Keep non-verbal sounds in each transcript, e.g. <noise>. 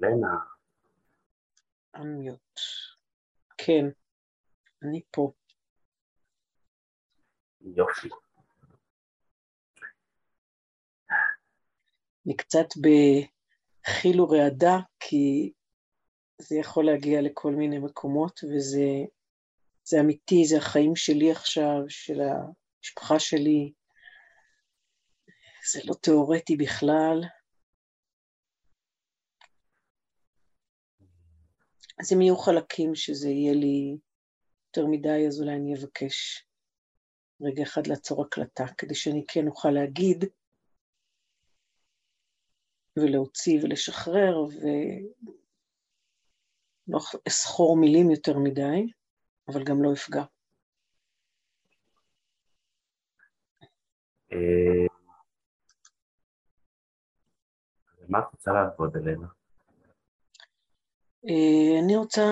לנה. אנמיוט. כן, אני פה. יופי. אני קצת בחיל ורעדה, כי זה יכול להגיע לכל מיני מקומות, וזה זה אמיתי, זה החיים שלי עכשיו, של המשפחה שלי. זה לא תיאורטי בכלל. אז אם יהיו חלקים שזה יהיה לי יותר מדי, אז אולי אני אבקש רגע אחד לעצור הקלטה, כדי שאני כן אוכל להגיד ולהוציא ולשחרר, ולא אסחור מילים יותר מדי, אבל גם לא אפגע. אה, מה את רוצה לעבוד עלינו? אה, אני רוצה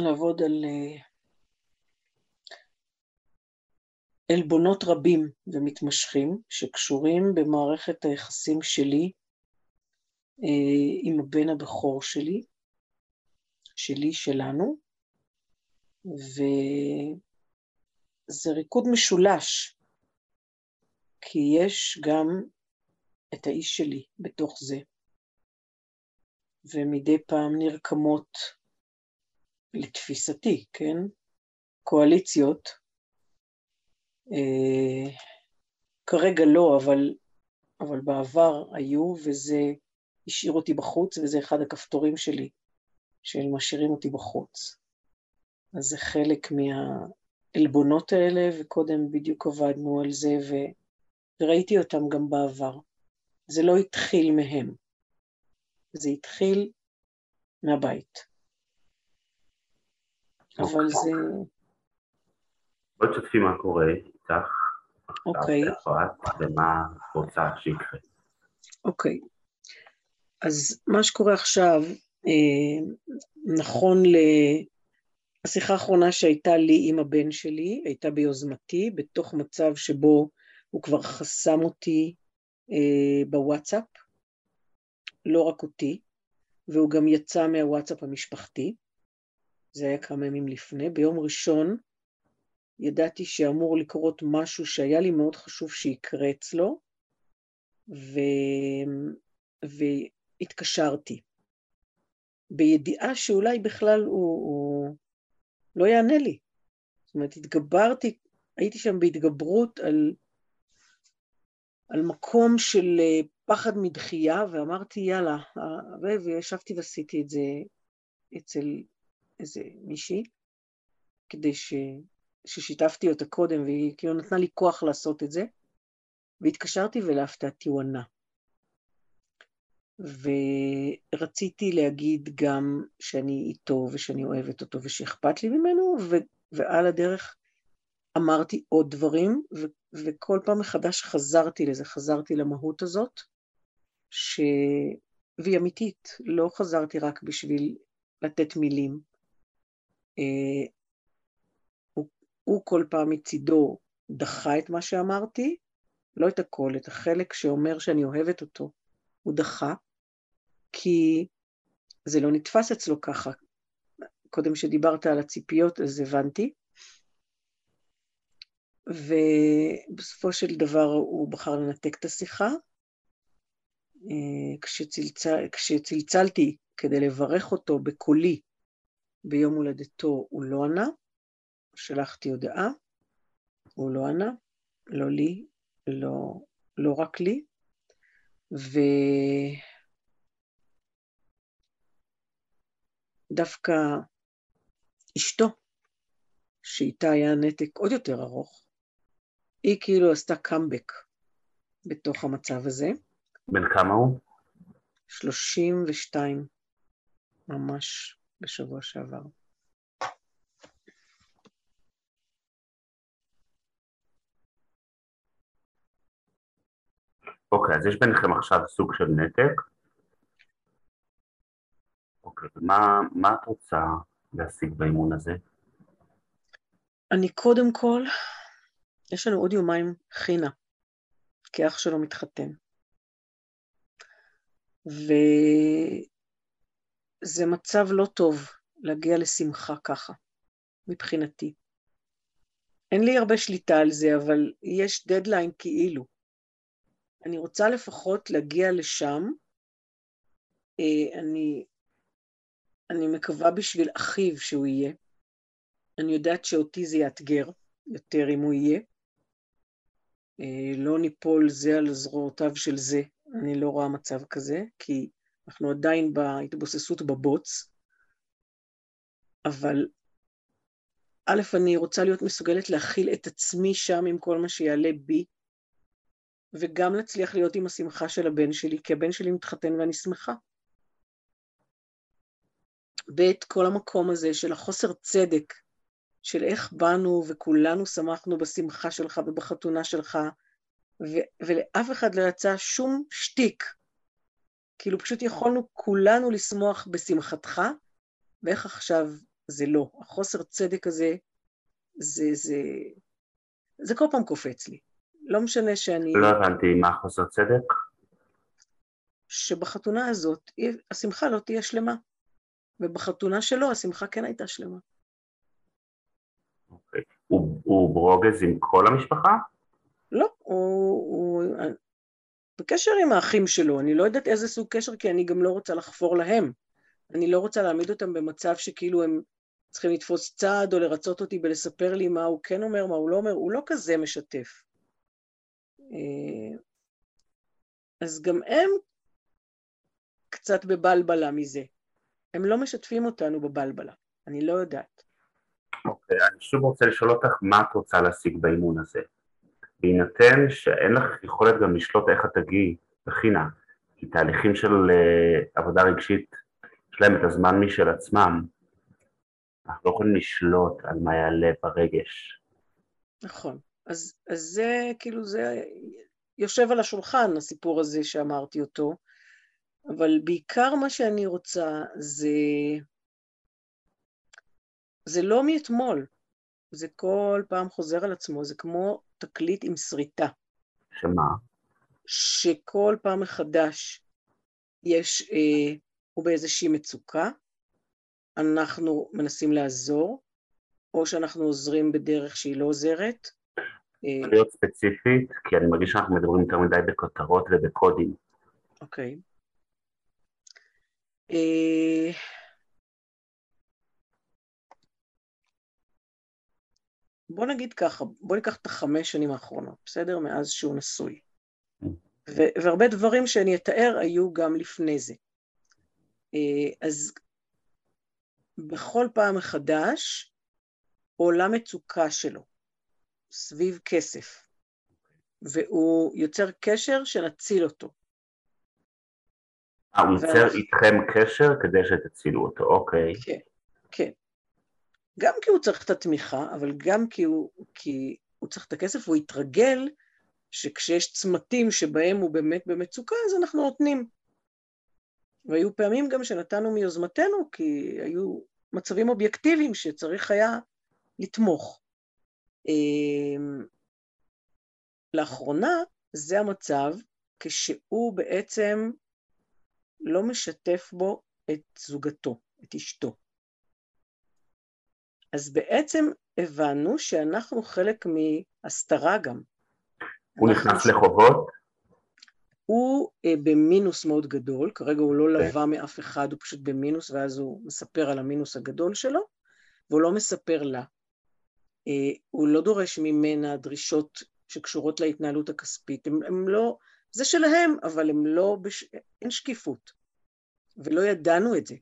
לעבוד על אה, עלבונות רבים ומתמשכים שקשורים במערכת היחסים שלי אה, עם הבן הבכור שלי, שלי, שלנו, וזה ריקוד משולש, כי יש גם את האיש שלי בתוך זה. ומדי פעם נרקמות, לתפיסתי, כן, קואליציות. אה, כרגע לא, אבל, אבל בעבר היו, וזה השאיר אותי בחוץ, וזה אחד הכפתורים שלי, של משאירים אותי בחוץ. אז זה חלק מהעלבונות האלה, וקודם בדיוק עבדנו על זה, וראיתי אותם גם בעבר. זה לא התחיל מהם. זה התחיל מהבית. אבל זה... בואי תשתפי מה קורה איתך. אוקיי. ומה רוצה שיקרה. אוקיי. אז מה שקורה עכשיו, אה, נכון לשיחה האחרונה שהייתה לי עם הבן שלי, הייתה ביוזמתי, בתוך מצב שבו הוא כבר חסם אותי אה, בוואטסאפ, לא רק אותי, והוא גם יצא מהוואטסאפ המשפחתי, זה היה כמה ימים לפני. ביום ראשון ידעתי שאמור לקרות משהו שהיה לי מאוד חשוב שיקרה אצלו, ו... והתקשרתי, בידיעה שאולי בכלל הוא, הוא לא יענה לי. זאת אומרת, התגברתי, הייתי שם בהתגברות על, על מקום של אה, פחד מדחייה, ואמרתי, יאללה, וישבתי ועשיתי את זה אצל איזה מישהי, כדי ש... ששיתפתי אותה קודם, והיא כאילו נתנה לי כוח לעשות את זה, והתקשרתי ולהפתעתי הוא ענה. ורציתי להגיד גם שאני איתו ושאני אוהבת אותו ושאכפת לי ממנו, ו... ועל הדרך אמרתי עוד דברים, ו... וכל פעם מחדש חזרתי לזה, חזרתי למהות הזאת, ש... והיא אמיתית, לא חזרתי רק בשביל לתת מילים. אה, הוא, הוא כל פעם מצידו דחה את מה שאמרתי, לא את הכל, את החלק שאומר שאני אוהבת אותו, הוא דחה, כי זה לא נתפס אצלו ככה. קודם שדיברת על הציפיות, אז הבנתי. ובסופו של דבר הוא בחר לנתק את השיחה, כשצלצל, כשצלצלתי כדי לברך אותו בקולי ביום הולדתו, הוא לא ענה, שלחתי הודעה, הוא לא ענה, לא לי, לא, לא רק לי, ודווקא אשתו, שאיתה היה נתק עוד יותר ארוך, היא כאילו עשתה קאמבק בתוך המצב הזה. בן כמה הוא? 32, ממש בשבוע שעבר. אוקיי, אז יש ביניכם עכשיו סוג של נתק. אוקיי, ומה מה את רוצה להשיג באימון הזה? אני קודם כל, יש לנו עוד יומיים חינה, כי אח שלו מתחתן. וזה מצב לא טוב להגיע לשמחה ככה, מבחינתי. אין לי הרבה שליטה על זה, אבל יש דדליין כאילו. אני רוצה לפחות להגיע לשם. אה, אני, אני מקווה בשביל אחיו שהוא יהיה. אני יודעת שאותי זה יאתגר יותר אם הוא יהיה. אה, לא ניפול זה על זרועותיו של זה, אני לא רואה מצב כזה, כי אנחנו עדיין בהתבוססות בבוץ, אבל א', אני רוצה להיות מסוגלת להכיל את עצמי שם עם כל מה שיעלה בי, וגם להצליח להיות עם השמחה של הבן שלי, כי הבן שלי מתחתן ואני שמחה. ב', כל המקום הזה של החוסר צדק, של איך באנו וכולנו שמחנו בשמחה שלך ובחתונה שלך, ו- ולאף אחד לא יצא שום שטיק. כאילו פשוט יכולנו כולנו לשמוח בשמחתך, ואיך עכשיו זה לא. החוסר צדק הזה, זה, זה, זה כל פעם קופץ לי. לא משנה שאני... לא הבנתי מה חוסר צדק. שבחתונה הזאת השמחה לא תהיה שלמה, ובחתונה שלו השמחה כן הייתה שלמה. אוקיי. הוא, הוא ברוגז עם כל המשפחה? הוא, הוא בקשר עם האחים שלו, אני לא יודעת איזה סוג קשר, כי אני גם לא רוצה לחפור להם. אני לא רוצה להעמיד אותם במצב שכאילו הם צריכים לתפוס צעד או לרצות אותי ולספר לי מה הוא כן אומר, מה הוא לא אומר, הוא לא כזה משתף. אה, אז גם הם קצת בבלבלה מזה. הם לא משתפים אותנו בבלבלה, אני לא יודעת. אוקיי, okay, אני שוב רוצה לשאול אותך מה את רוצה להשיג באימון הזה. בהינתן שאין לך יכולת גם לשלוט איך את תגיעי בחינה, כי תהליכים של uh, עבודה רגשית, יש להם את הזמן משל עצמם, אנחנו לא יכולים לשלוט על מה יעלה ברגש. נכון. אז, אז זה כאילו זה יושב על השולחן, הסיפור הזה שאמרתי אותו, אבל בעיקר מה שאני רוצה זה, זה לא מאתמול, זה כל פעם חוזר על עצמו, זה כמו תקליט עם שריטה. שמה? שכל פעם מחדש יש, אה, הוא באיזושהי מצוקה, אנחנו מנסים לעזור, או שאנחנו עוזרים בדרך שהיא לא עוזרת, אה, להיות ספציפית, כי אני מרגיש שאנחנו מדברים יותר מדי בכותרות ובקודים. אוקיי. אה, בוא נגיד ככה, בוא ניקח את החמש שנים האחרונות, בסדר? מאז שהוא נשוי. ו- והרבה דברים שאני אתאר היו גם לפני זה. אה, אז בכל פעם מחדש עולה מצוקה שלו. סביב כסף, והוא יוצר קשר שנציל אותו. אה, הוא יוצר איתכם קשר כדי שתצילו אותו, אוקיי. כן, כן. גם כי הוא צריך את התמיכה, אבל גם כי הוא, כי הוא צריך את הכסף, הוא יתרגל שכשיש צמתים שבהם הוא באמת במצוקה, אז אנחנו נותנים. והיו פעמים גם שנתנו מיוזמתנו, כי היו מצבים אובייקטיביים שצריך היה לתמוך. אמ, לאחרונה זה המצב כשהוא בעצם לא משתף בו את זוגתו, את אשתו. אז בעצם הבנו שאנחנו חלק מהסתרה גם. הוא נכנס. לחובות? הוא אה, במינוס מאוד גדול, כרגע הוא לא. כן. לווה מאף אחד, הוא פשוט במינוס, ואז הוא מספר על המינוס הגדול שלו, והוא לא מספר לה. אה, הוא לא דורש ממנה דרישות שקשורות להתנהלות הכספית. הם, הם לא, זה שלהם, אבל הם לא, בש... אין שקיפות. ולא ידענו את זה.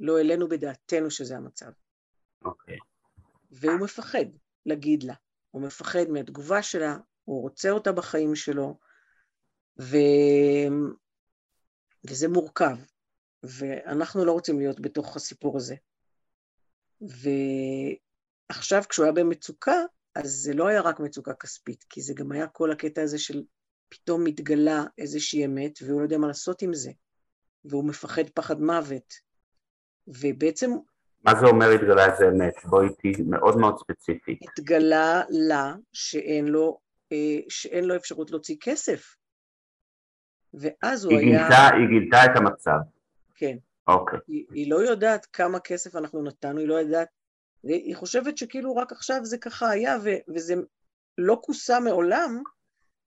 לא העלינו בדעתנו שזה המצב. אוקיי. והוא מפחד להגיד לה. הוא מפחד מהתגובה שלה, הוא רוצה אותה בחיים שלו, ו... וזה מורכב, ואנחנו לא רוצים להיות בתוך הסיפור הזה. ועכשיו כשהוא היה במצוקה, אז זה לא היה רק מצוקה כספית, כי זה גם היה כל הקטע הזה של פתאום מתגלה איזושהי אמת, והוא לא יודע מה לעשות עם זה, והוא מפחד פחד מוות. ובעצם... מה זה אומר התגלה איזה אמת? בואי איתי מאוד מאוד ספציפית. התגלה לה שאין לו, אה, שאין לו אפשרות להוציא כסף. ואז הוא היא היה... גילתה, היא גילתה את המצב. כן. אוקיי. היא, היא לא יודעת כמה כסף אנחנו נתנו, היא לא יודעת... היא חושבת שכאילו רק עכשיו זה ככה היה, ו, וזה לא כוסה מעולם,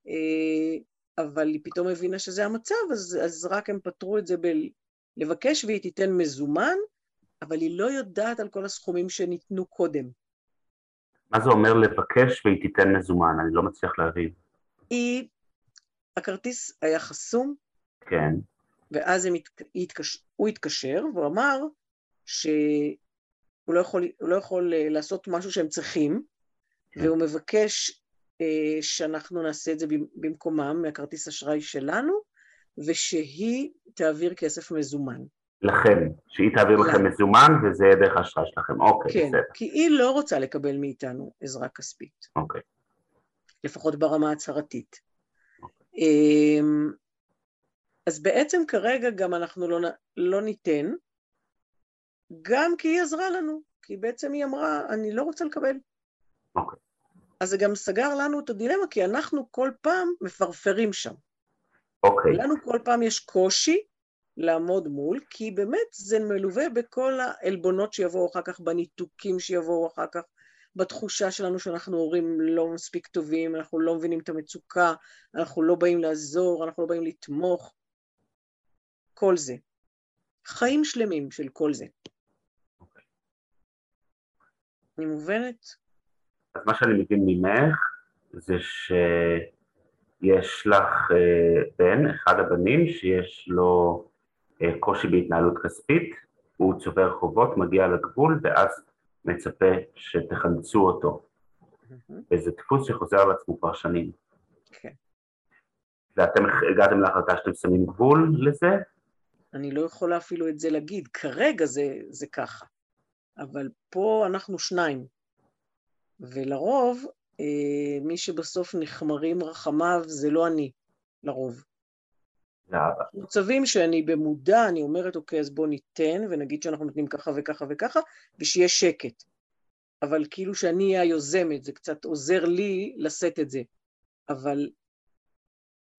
אה, אבל היא פתאום הבינה שזה המצב, אז, אז רק הם פתרו את זה בלבקש והיא תיתן מזומן, אבל היא לא יודעת על כל הסכומים שניתנו קודם. מה זה אומר לבקש והיא תיתן מזומן? אני לא מצליח להבין. היא, הכרטיס היה חסום, כן. ואז הם, התקש, הוא התקשר והוא אמר שהוא לא יכול, לא יכול אה, לעשות משהו שהם צריכים, כן. והוא מבקש אה, שאנחנו נעשה את זה במקומם מהכרטיס אשראי שלנו, ושהיא תעביר כסף מזומן. לכם, שהיא תעביר לכם מזומן וזה יהיה דרך האשראי שלכם, אוקיי, כן, בסדר. כי היא לא רוצה לקבל מאיתנו עזרה כספית. אוקיי. לפחות ברמה ההצהרתית. אוקיי. אמ, אז בעצם כרגע גם אנחנו לא, לא ניתן, גם כי היא עזרה לנו, כי בעצם היא אמרה, אני לא רוצה לקבל. אוקיי. אז זה גם סגר לנו את הדילמה, כי אנחנו כל פעם מפרפרים שם. אוקיי. לנו כל פעם יש קושי לעמוד מול, כי באמת זה מלווה בכל העלבונות שיבואו אחר כך, בניתוקים שיבואו אחר כך, בתחושה שלנו שאנחנו הורים לא מספיק טובים, אנחנו לא מבינים את המצוקה, אנחנו לא באים לעזור, אנחנו לא באים לתמוך, כל זה. חיים שלמים של כל זה. אוקיי. אני מובנת? אז מה שאני מבין ממך זה שיש לך אה, בן, אחד הבנים, שיש לו קושי בהתנהלות כספית, הוא צובר חובות, מגיע לגבול ואז מצפה שתחלצו אותו. וזה דפוס שחוזר על עצמו כבר שנים. כן. ואתם הגעתם להחלטה שאתם שמים גבול לזה? אני לא יכולה אפילו את זה להגיד, כרגע זה, זה ככה. אבל פה אנחנו שניים, ולרוב אה, מי שבסוף נחמרים רחמיו זה לא אני, לרוב. מצבים שאני במודע, אני אומרת, אוקיי, אז בוא ניתן, ונגיד שאנחנו נותנים ככה וככה וככה, ושיהיה שקט. אבל כאילו שאני אהיה היוזמת, זה קצת עוזר לי לשאת את זה. אבל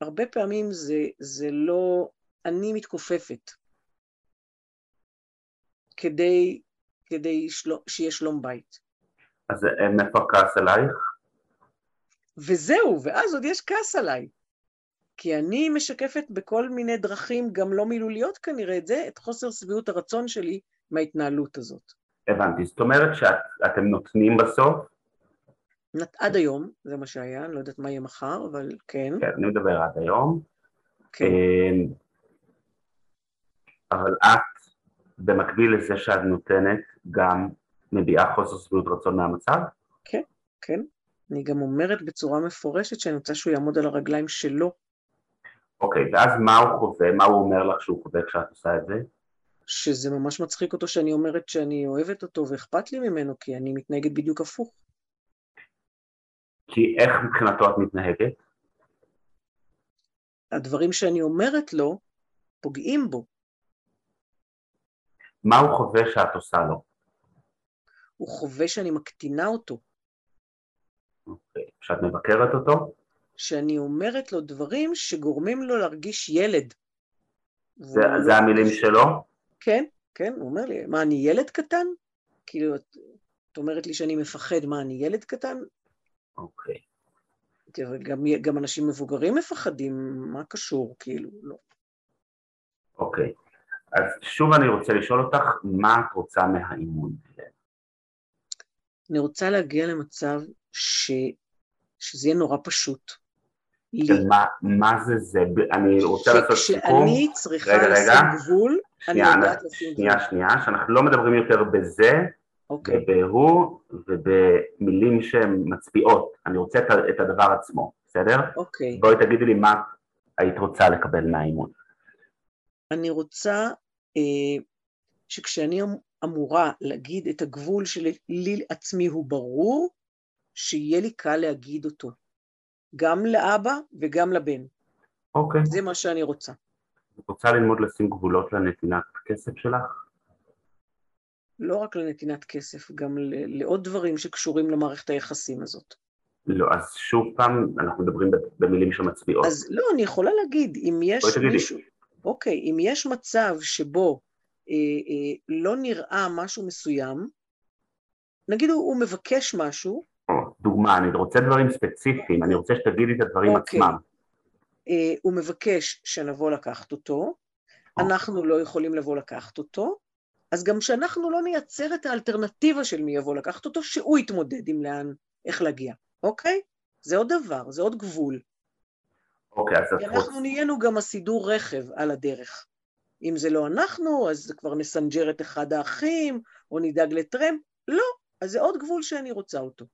הרבה פעמים זה, זה לא... אני מתכופפת כדי, כדי שלו, שיהיה שלום בית. אז מאיפה הכעס עלייך? וזהו, ואז עוד יש כעס עליי. כי אני משקפת בכל מיני דרכים, גם לא מילוליות כנראה, את זה, את חוסר שביעות הרצון שלי מההתנהלות הזאת. הבנתי, זאת אומרת שאתם נותנים בסוף? נת, עד היום, זה מה שהיה, אני לא יודעת מה יהיה מחר, אבל כן. כן, אני מדבר עד היום. כן. אמ, אבל את, במקביל לזה שאת נותנת, גם מביעה חוסר שביעות רצון מהמצב? כן, כן. אני גם אומרת בצורה מפורשת שאני רוצה שהוא יעמוד על הרגליים שלו. אוקיי, ואז מה הוא חווה? מה הוא אומר לך שהוא חווה כשאת עושה את זה? שזה ממש מצחיק אותו שאני אומרת שאני אוהבת אותו ואכפת לי ממנו, כי אני מתנהגת בדיוק הפוך. כי איך מבחינתו את מתנהגת? הדברים שאני אומרת לו פוגעים בו. מה הוא חווה שאת עושה לו? הוא חווה שאני מקטינה אותו. אוקיי. כשאת מבקרת אותו? שאני אומרת לו דברים שגורמים לו להרגיש ילד. זה, זה המילים שלו? כן, כן, הוא אומר לי, מה, אני ילד קטן? כאילו, את, את אומרת לי שאני מפחד, מה, אני ילד קטן? אוקיי. תראה, גם, גם אנשים מבוגרים מפחדים, מה קשור, כאילו, לא. אוקיי. אז שוב אני רוצה לשאול אותך, מה את רוצה מהאימון? אני רוצה להגיע למצב ש... שזה יהיה נורא פשוט. של מה, מה זה זה? אני רוצה לעשות סיכום. שכשאני צריכה לשים גבול, שנייה, אני יודעת לשים גבול. שנייה, שנייה, שאנחנו לא מדברים יותר בזה, אוקיי. ובהוא ובמילים שהן מצביעות. אני רוצה את, את הדבר עצמו, בסדר? אוקיי. בואי תגידי לי מה היית רוצה לקבל מהאימון. אני רוצה אה, שכשאני אמ-, אמורה להגיד את הגבול שלי עצמי הוא ברור, שיהיה לי קל להגיד אותו, גם לאבא וגם לבן. אוקיי. זה מה שאני רוצה. את רוצה ללמוד לשים גבולות לנתינת כסף שלך? לא רק לנתינת כסף, גם לעוד דברים שקשורים למערכת היחסים הזאת. לא, אז שוב פעם, אנחנו מדברים במילים שמצביעות. אז לא, אני יכולה להגיד, אם יש מישהו... אוקיי, אם יש מצב שבו אה, אה, לא נראה משהו מסוים, נגיד הוא, הוא מבקש משהו... דוגמה, אני רוצה דברים ספציפיים, אני רוצה שתגידי את הדברים אוקיי. עצמם. אה, הוא מבקש שנבוא לקחת אותו, אוקיי. אנחנו לא יכולים לבוא לקחת אותו, אז גם שאנחנו לא נייצר את האלטרנטיבה של מי יבוא לקחת אותו, שהוא יתמודד עם לאן, איך להגיע, אוקיי? זה עוד דבר, זה עוד גבול. אוקיי, אז... כי אנחנו נהיינו גם הסידור רכב על הדרך. אם זה לא אנחנו, אז כבר נסנג'ר את אחד האחים, או נדאג לטרמפ. לא, אז זה עוד גבול שאני רוצה אותו.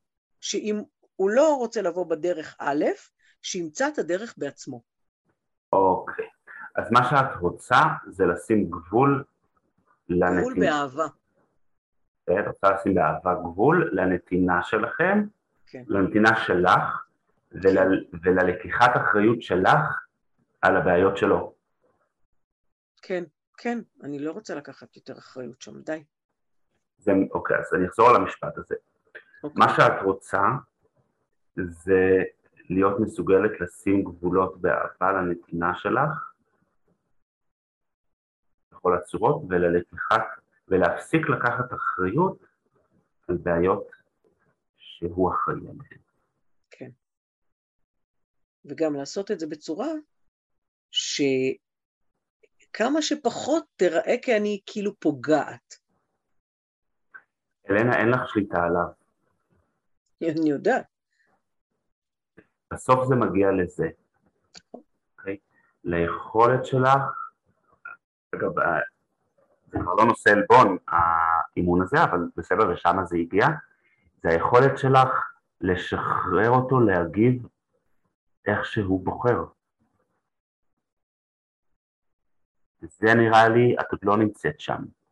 שאם הוא לא רוצה לבוא בדרך א', שימצא את הדרך בעצמו. אוקיי. אז מה שאת רוצה זה לשים גבול לנתינה. גבול באהבה. את רוצה לשים באהבה גבול לנתינה שלכם, כן. לנתינה שלך, ול, וללקיחת אחריות שלך על הבעיות שלו. כן, כן, אני לא רוצה לקחת יותר אחריות שם, די. זה, אוקיי, אז אני אחזור על המשפט הזה. אוקיי. מה שאת רוצה זה להיות מסוגלת לשים גבולות באהבה לנתינה שלך בכל הצורות וללקיחת, ולהפסיק לקחת אחריות על בעיות שהוא אחראי עליהן. כן. וגם לעשות את זה בצורה שכמה שפחות תראה כי אני כאילו פוגעת. אלנה, אין לך שליטה עליו. <laughs> אני יודעת. בסוף זה מגיע לזה, okay? אוקיי? ליכולת שלך, אגב, זה כבר לא נושא עלבון האימון הזה, אבל בסדר, ושם זה הגיע, זה היכולת שלך לשחרר אותו להגיב איך שהוא בוחר. זה נראה לי, את עוד לא נמצאת שם.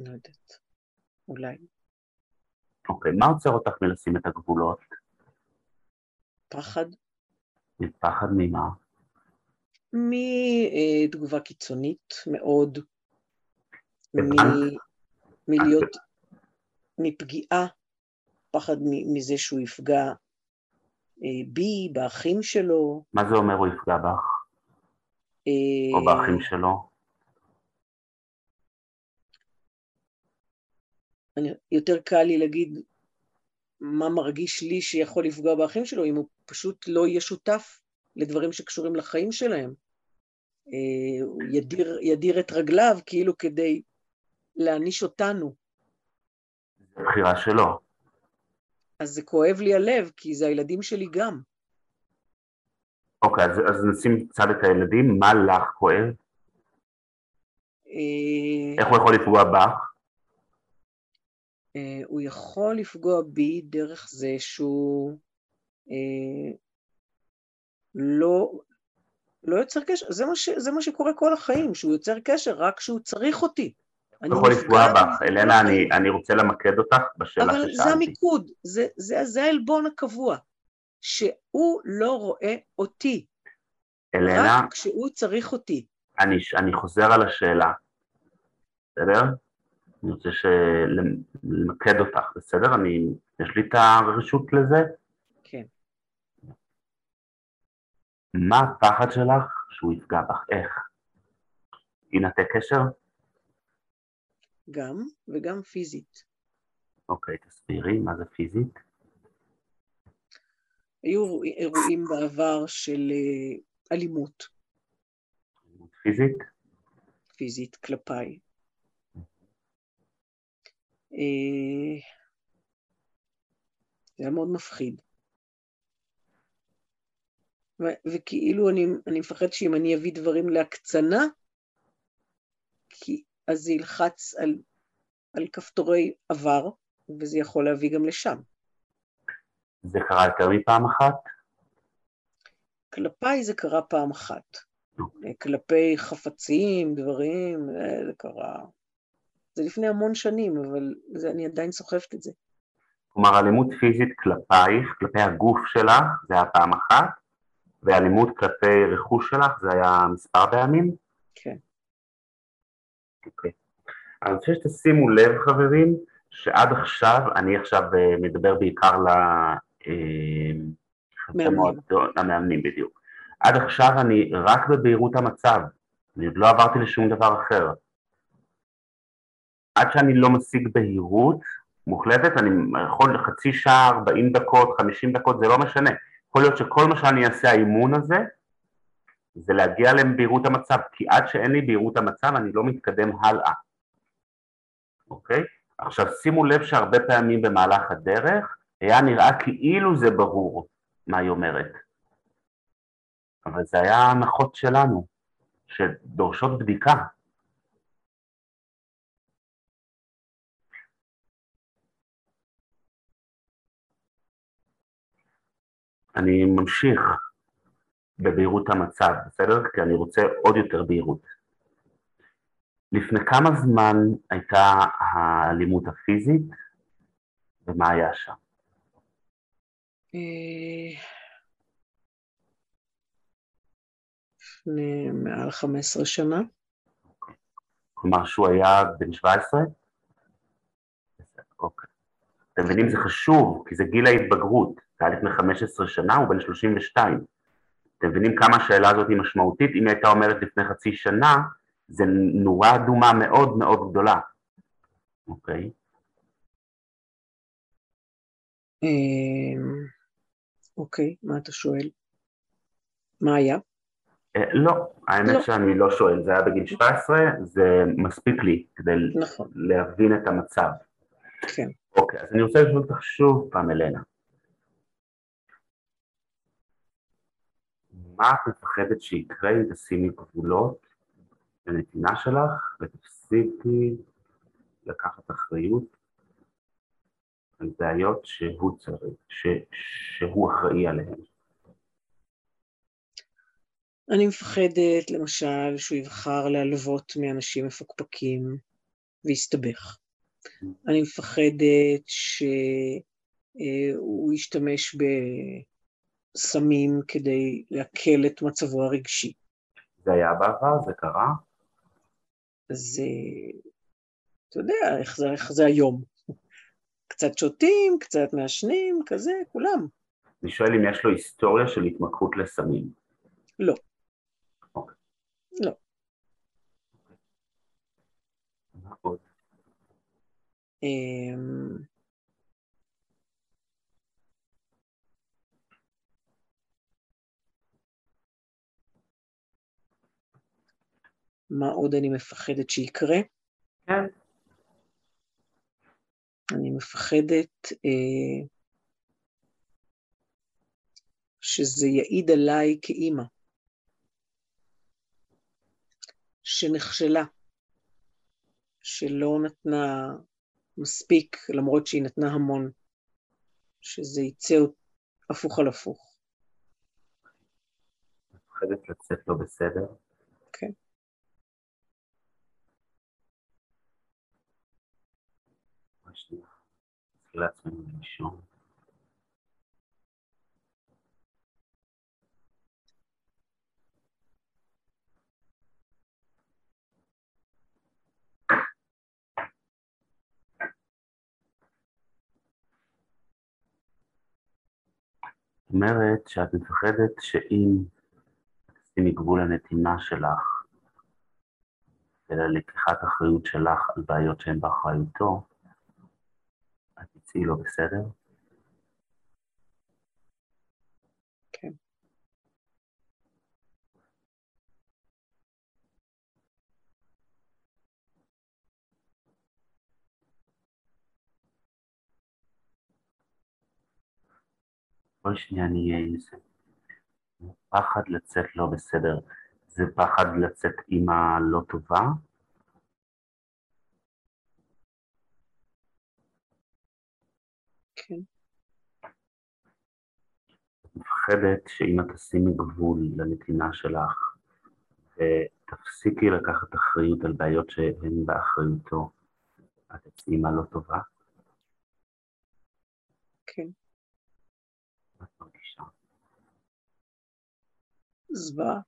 לא יודעת, אולי. אוקיי, מה עוצר אותך מלשים את הגבולות? פחד. פחד ממה? מתגובה קיצונית מאוד, מלהיות, מפגיעה, פחד מזה שהוא יפגע אה, בי, באחים שלו. מה זה אומר הוא יפגע בך? או אה, באחים שלו? אני, יותר קל לי להגיד מה מרגיש לי שיכול לפגוע באחים שלו, אם הוא פשוט לא יהיה שותף לדברים שקשורים לחיים שלהם. אה, הוא ידיר, ידיר את רגליו כאילו כדי להעניש אותנו. זו בחירה שלו. אז זה כואב לי הלב, כי זה הילדים שלי גם. אוקיי, אז, אז נשים בצד את הילדים, מה לך כואב? אה, איך הוא יכול לפגוע בך? אה, הוא יכול לפגוע בי דרך זה שהוא אה, לא, לא יוצר קשר, זה מה, ש, זה מה שקורה כל החיים, שהוא יוצר קשר רק כשהוא צריך אותי. אני יכול לפגוע בך, אלנה, אני, אני רוצה למקד אותך בשאלה ששאלתי. אבל זה המיקוד, זה, זה, זה העלבון הקבוע, שהוא לא רואה אותי, אלנה, רק כשהוא צריך אותי. אני, אני חוזר על השאלה, בסדר? אני רוצה למקד אותך, בסדר? אני, יש לי את הרשות לזה? כן. מה הפחד שלך שהוא יפגע בך? איך? ינתק קשר? גם, וגם פיזית. אוקיי, תסבירי, מה זה פיזית? היו אירועים בעבר של אה, אלימות. פיזית? פיזית כלפיי. אה, זה היה מאוד מפחיד. ו- וכאילו אני, אני מפחד שאם אני אביא דברים להקצנה, כי אז זה ילחץ על, על כפתורי עבר, וזה יכול להביא גם לשם. זה קרה יותר מפעם אחת? כלפיי זה קרה פעם אחת. כלפי חפצים, דברים, זה קרה... זה לפני המון שנים, אבל זה, אני עדיין סוחבת את זה. כלומר, אלימות פיזית כלפייך, כלפי הגוף שלך, זה היה פעם אחת, ואלימות כלפי רכוש שלך, זה היה מספר פעמים? כן. אוקיי. אני רוצה שתשימו לב, חברים, שעד עכשיו, אני עכשיו אה, מדבר בעיקר ל... אה, מאמנים. המאמנים בדיוק. עד עכשיו אני רק בבהירות המצב, אני עוד לא עברתי לשום דבר אחר. עד שאני לא משיג בהירות מוחלטת, אני יכול חצי שעה, 40 דקות, 50 דקות, זה לא משנה. יכול להיות שכל מה שאני אעשה האימון הזה, זה להגיע לבהירות המצב, כי עד שאין לי בהירות המצב אני לא מתקדם הלאה, אוקיי? עכשיו שימו לב שהרבה פעמים במהלך הדרך היה נראה כאילו זה ברור מה היא אומרת, אבל זה היה הנחות שלנו, שדורשות בדיקה. אני ממשיך בבהירות המצב, בסדר? כי אני רוצה עוד יותר בהירות. לפני כמה זמן הייתה האלימות הפיזית ומה היה שם? לפני מעל 15 שנה. כלומר שהוא היה בן 17? אוקיי. אתם מבינים, זה חשוב, כי זה גיל ההתבגרות. זה היה לפני 15 שנה, הוא בן 32. אתם מבינים כמה השאלה הזאת היא משמעותית? אם היא הייתה אומרת לפני חצי שנה, זה נורה אדומה מאוד מאוד גדולה, אוקיי? אמ, אוקיי, מה אתה שואל? מה היה? אה, לא, האמת לא. שאני לא שואל, זה היה בגיל 17, זה מספיק לי כדי נכון, להבין את המצב. כן. אוקיי, אז אני רוצה לשאול אותך שוב פעם, אלנה. מה את מפחדת שיקרה אם תשימי גבולות לנתינה שלך ותפסיקי לקחת אחריות על בעיות שהוא צריך, ש, שהוא אחראי עליהן? אני מפחדת, למשל, שהוא יבחר להלוות מאנשים מפוקפקים ויסתבך. אני מפחדת שהוא ישתמש בסמים כדי להקל את מצבו הרגשי. זה היה בעבר? זה קרה? אז אה, אתה יודע איך זה, איך זה היום. קצת שותים, קצת מעשנים, כזה, כולם. אני שואל אם יש לו היסטוריה של התמכרות לסמים. לא. אוקיי. לא. מה מה עוד אני מפחדת שיקרה? כן, אני מפחדת אה, שזה יעיד עליי כאימא, שנכשלה, שלא נתנה מספיק, למרות שהיא נתנה המון, שזה יצא הפוך על הפוך. מפחדת לצאת לא בסדר. כן. רק שנייה. נתחיל לעצמנו לנשום. אומרת שאת מפחדת שאם תשימי גבול לנתינה שלך וללקיחת אחריות שלך על בעיות שהן באחריותו, תצאי לא בסדר. כן. כל שנייה אני אהיה עם זה. פחד לצאת לא בסדר, זה פחד לצאת עם הלא טובה, מפחדת שאם את תשימי גבול לנתינה שלך ותפסיקי לקחת אחריות על בעיות שהן באחריותו, את תצאי לא טובה? כן. מה את מרגישה? זוועה.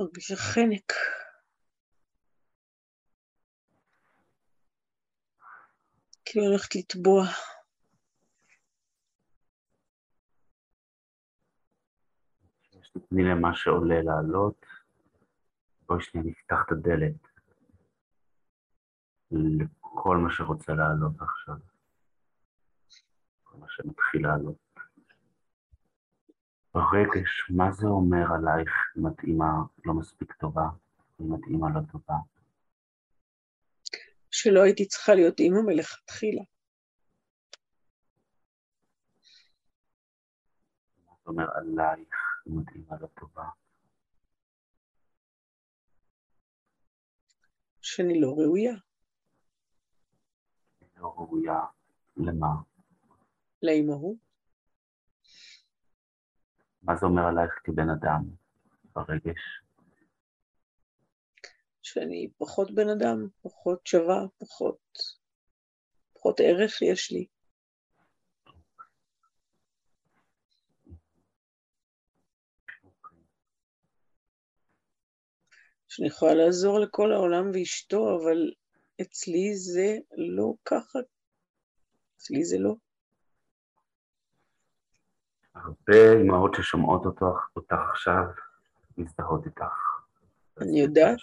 מרגישה חנק. כאילו הולכת לטבוע. תני למה שעולה לעלות. בואי שנייה נפתח את הדלת לכל מה שרוצה לעלות עכשיו. כל מה שמתחיל לעלות. ברגש, מה זה אומר עלייך אם את אימא לא מספיק טובה, אם את אימא לא טובה? שלא הייתי צריכה להיות אימא מלכתחילה. אומר עלייך אם את אימא לא טובה? שאני לא ראויה לא ראויה למה? לאימהות. מה זה אומר עלייך כבן אדם ברגש? שאני פחות בן אדם, פחות שווה, פחות, פחות ערך יש לי. שאני יכולה לעזור לכל העולם ואשתו, אבל אצלי זה לא ככה. אצלי זה לא. הרבה אמהות ששומעות אותך, אותך עכשיו מזדהות איתך. אני יודעת.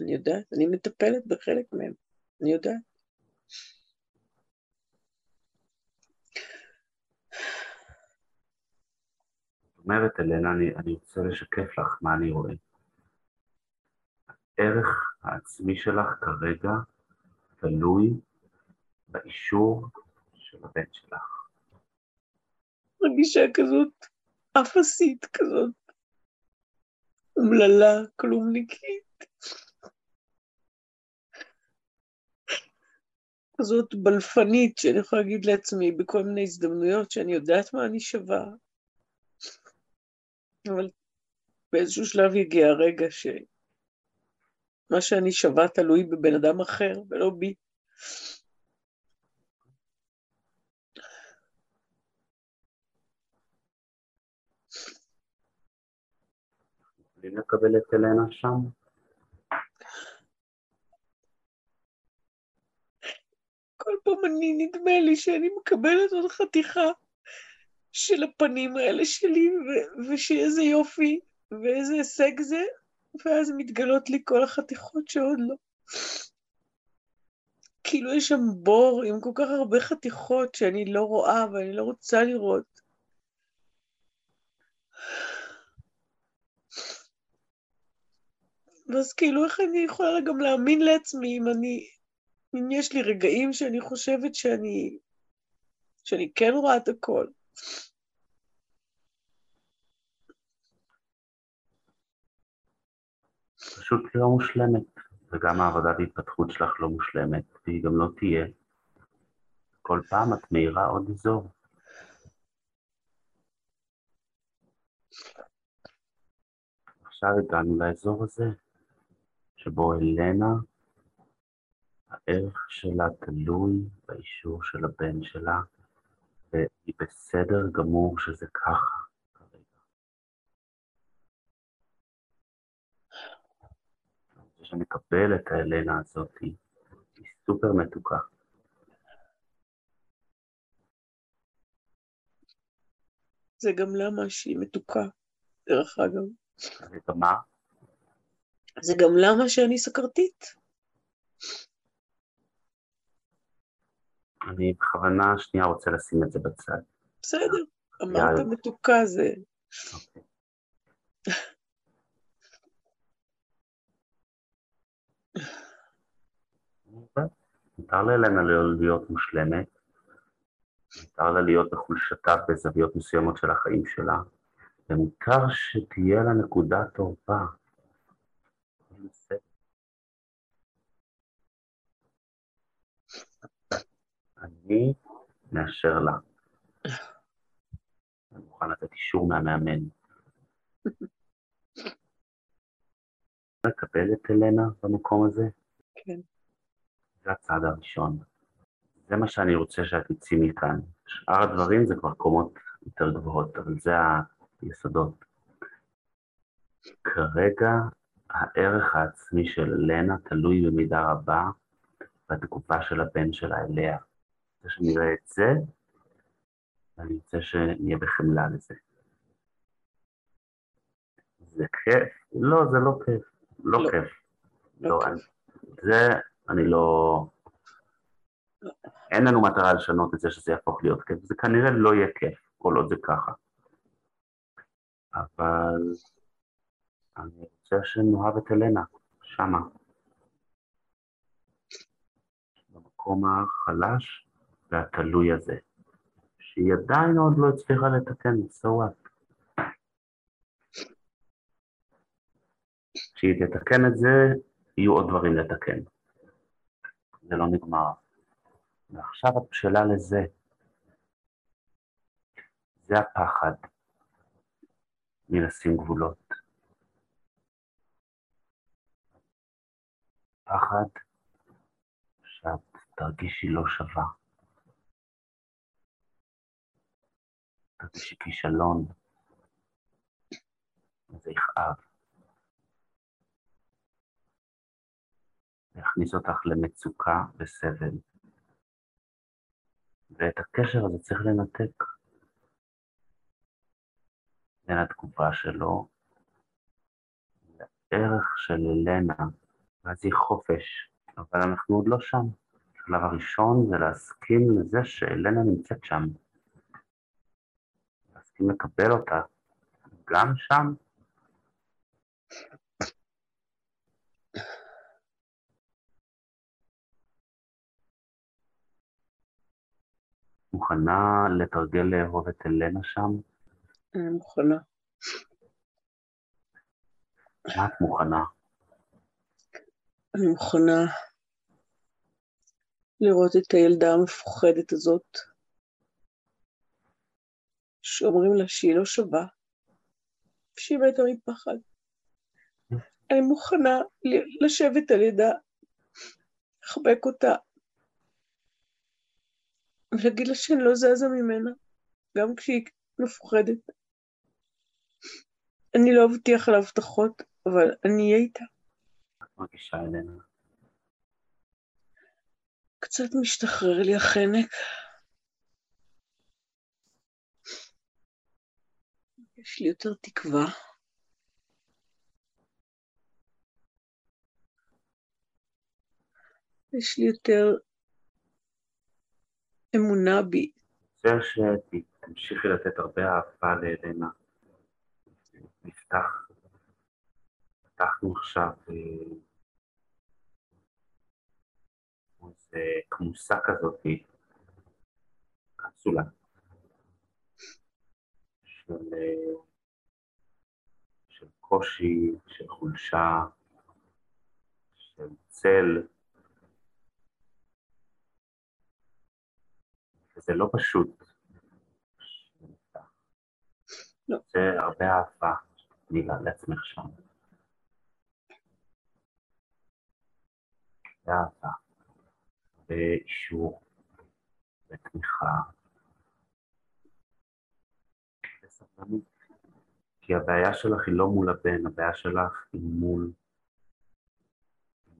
אני יודעת, אני מטפלת בחלק מהם, אני יודעת. אומרת, אלנה, אני, אני רוצה לשקף לך מה אני רואה. הערך העצמי שלך כרגע תלוי באישור של הבן שלך. מרגישה כזאת אפסית כזאת, אומללה, כלומניקית. כזאת בלפנית, שאני יכולה להגיד לעצמי בכל מיני הזדמנויות שאני יודעת מה אני שווה. אבל באיזשהו שלב יגיע הרגע שמה שאני שווה תלוי בבן אדם אחר ולא בי. יכולים לקבל את אלנה שם? כל פעם אני, נדמה לי שאני מקבלת עוד חתיכה של הפנים האלה שלי, ו- ושאיזה יופי, ואיזה הישג זה, ואז מתגלות לי כל החתיכות שעוד לא. כאילו יש שם בור עם כל כך הרבה חתיכות שאני לא רואה ואני לא רוצה לראות. ואז כאילו איך אני יכולה גם להאמין לעצמי אם אני, יש לי רגעים שאני חושבת שאני, שאני כן רואה את הכל. פשוט לא מושלמת, וגם העבודה והתפתחות שלך לא מושלמת, והיא גם לא תהיה. כל פעם את מאירה עוד אזור. עכשיו הגענו לאזור הזה, שבו אלנה, הערך שלה תלוי באישור של הבן שלה, והיא בסדר גמור שזה ככה שנקבל את האלנה הזאת, היא סופר מתוקה. זה גם למה שהיא מתוקה, דרך אגב. וגם מה? זה גם למה שאני סכרתית. אני בכוונה שנייה רוצה לשים את זה בצד. בסדר, אה, אמרת מתוקה זה. מותר לאלנה להיות מושלמת, מותר לה להיות בחולשתה בזוויות מסוימות של החיים שלה, ומותר שתהיה לה נקודת תורפה. אני מאשר לה. אני מוכן לתת אישור מהמאמן. <laughs> לקבל את אלנה במקום הזה? כן. זה הצעד הראשון. זה מה שאני רוצה שאת תצאי מכאן. שאר הדברים זה כבר קומות יותר גבוהות, אבל זה היסודות. כרגע הערך העצמי של לנה תלוי במידה רבה בתגובה של הבן שלה אליה. רוצה שנראה את זה, ואני רוצה שנהיה בחמלה לזה. זה כיף? לא, זה לא כיף. לא, לא. כיף. לא לא, כיף. אני, זה, אני לא... אין לנו מטרה לשנות את זה שזה יהפוך להיות כיף, זה כנראה לא יהיה כיף, כל עוד זה ככה. אבל אני רוצה שנאהב את אלנה, שמה. במקום החלש והתלוי הזה, שהיא עדיין עוד לא הצליחה לתקן, so what? כשהיא תתקן את זה, יהיו עוד דברים לתקן. זה לא נגמר. ועכשיו את בשלה לזה. זה הפחד מלשים גבולות. פחד שאת תרגישי לא שווה. תרגישי כישלון. וזה יכאב. זה יכניס אותך למצוקה וסבל. ואת הקשר הזה צריך לנתק. בין התגובה שלו לערך של אלנה, ואז היא חופש, אבל אנחנו עוד לא שם. השלב הראשון זה להסכים לזה שאלנה נמצאת שם. להסכים לקבל אותה גם שם. מוכנה לתרגל לאהוב את אלנה שם? אני מוכנה. מה את מוכנה? אני מוכנה לראות את הילדה המפוחדת הזאת, שאומרים לה שהיא לא שווה, שהיא מתה מפחד. אני מוכנה לשבת על ידה, לחבק אותה, ולהגיד לה שאני לא זזה ממנה, גם כשהיא מפוחדת. אני לא אבטיח על הבטחות, אבל אני אהיה איתה. מרגישה אלנה? קצת משתחרר לי החנק. יש לי יותר תקווה. יש לי יותר אמונה בי. זה שתמשיכי לתת הרבה אהבה לאלנה. נפתח, פתחנו עכשיו אה, איזה כמוסה כזאת, קפסולה, של, אה, של קושי, של חולשה, של צל. וזה לא פשוט. לא. זה הרבה אהבה, תני לה לעצמך שם. זה אהבה, ואישור, ותמיכה, וסבלנות. כי הבעיה שלך היא לא מול הבן, הבעיה שלך היא מול,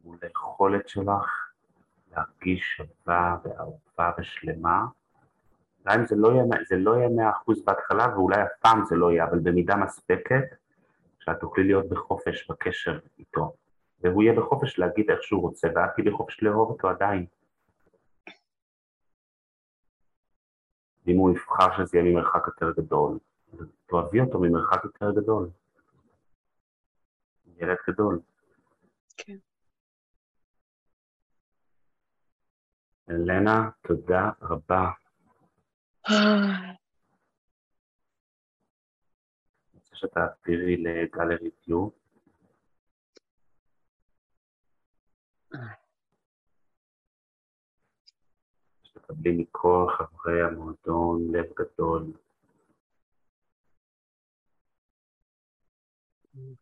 מול היכולת שלך להרגיש שווה ואהובה ושלמה. גם אם זה לא זה לא יהיה מאה אחוז בהתחלה, ואולי אף פעם זה לא יהיה, אבל במידה מספקת, שאת תוכלי להיות בחופש בקשר איתו. והוא יהיה בחופש להגיד איך שהוא רוצה, ואת תהיי בחופש לאהוב אותו עדיין. ואם הוא יבחר שזה יהיה ממרחק יותר גדול, תאהבי אותו ממרחק יותר גדול. ילד גדול. כן. אלנה, תודה רבה. אני רוצה שתעבירי לגלרי טיוב. שתקבלי מכל חברי המועדון לב גדול. תודה.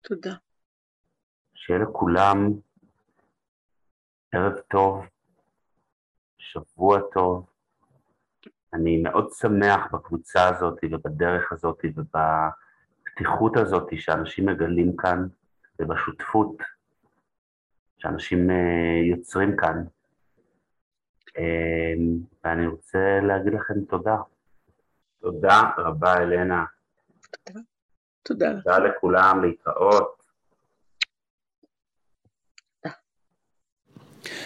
תודה. שיהיה לכולם ערב טוב, שבוע טוב. אני מאוד שמח בקבוצה הזאת ובדרך הזאת ובפתיחות הזאת שאנשים מגלים כאן ובשותפות שאנשים אה, יוצרים כאן. אה, ואני רוצה להגיד לכם תודה. תודה רבה, אלנה. תודה. תודה. תודה לכולם, להתראות.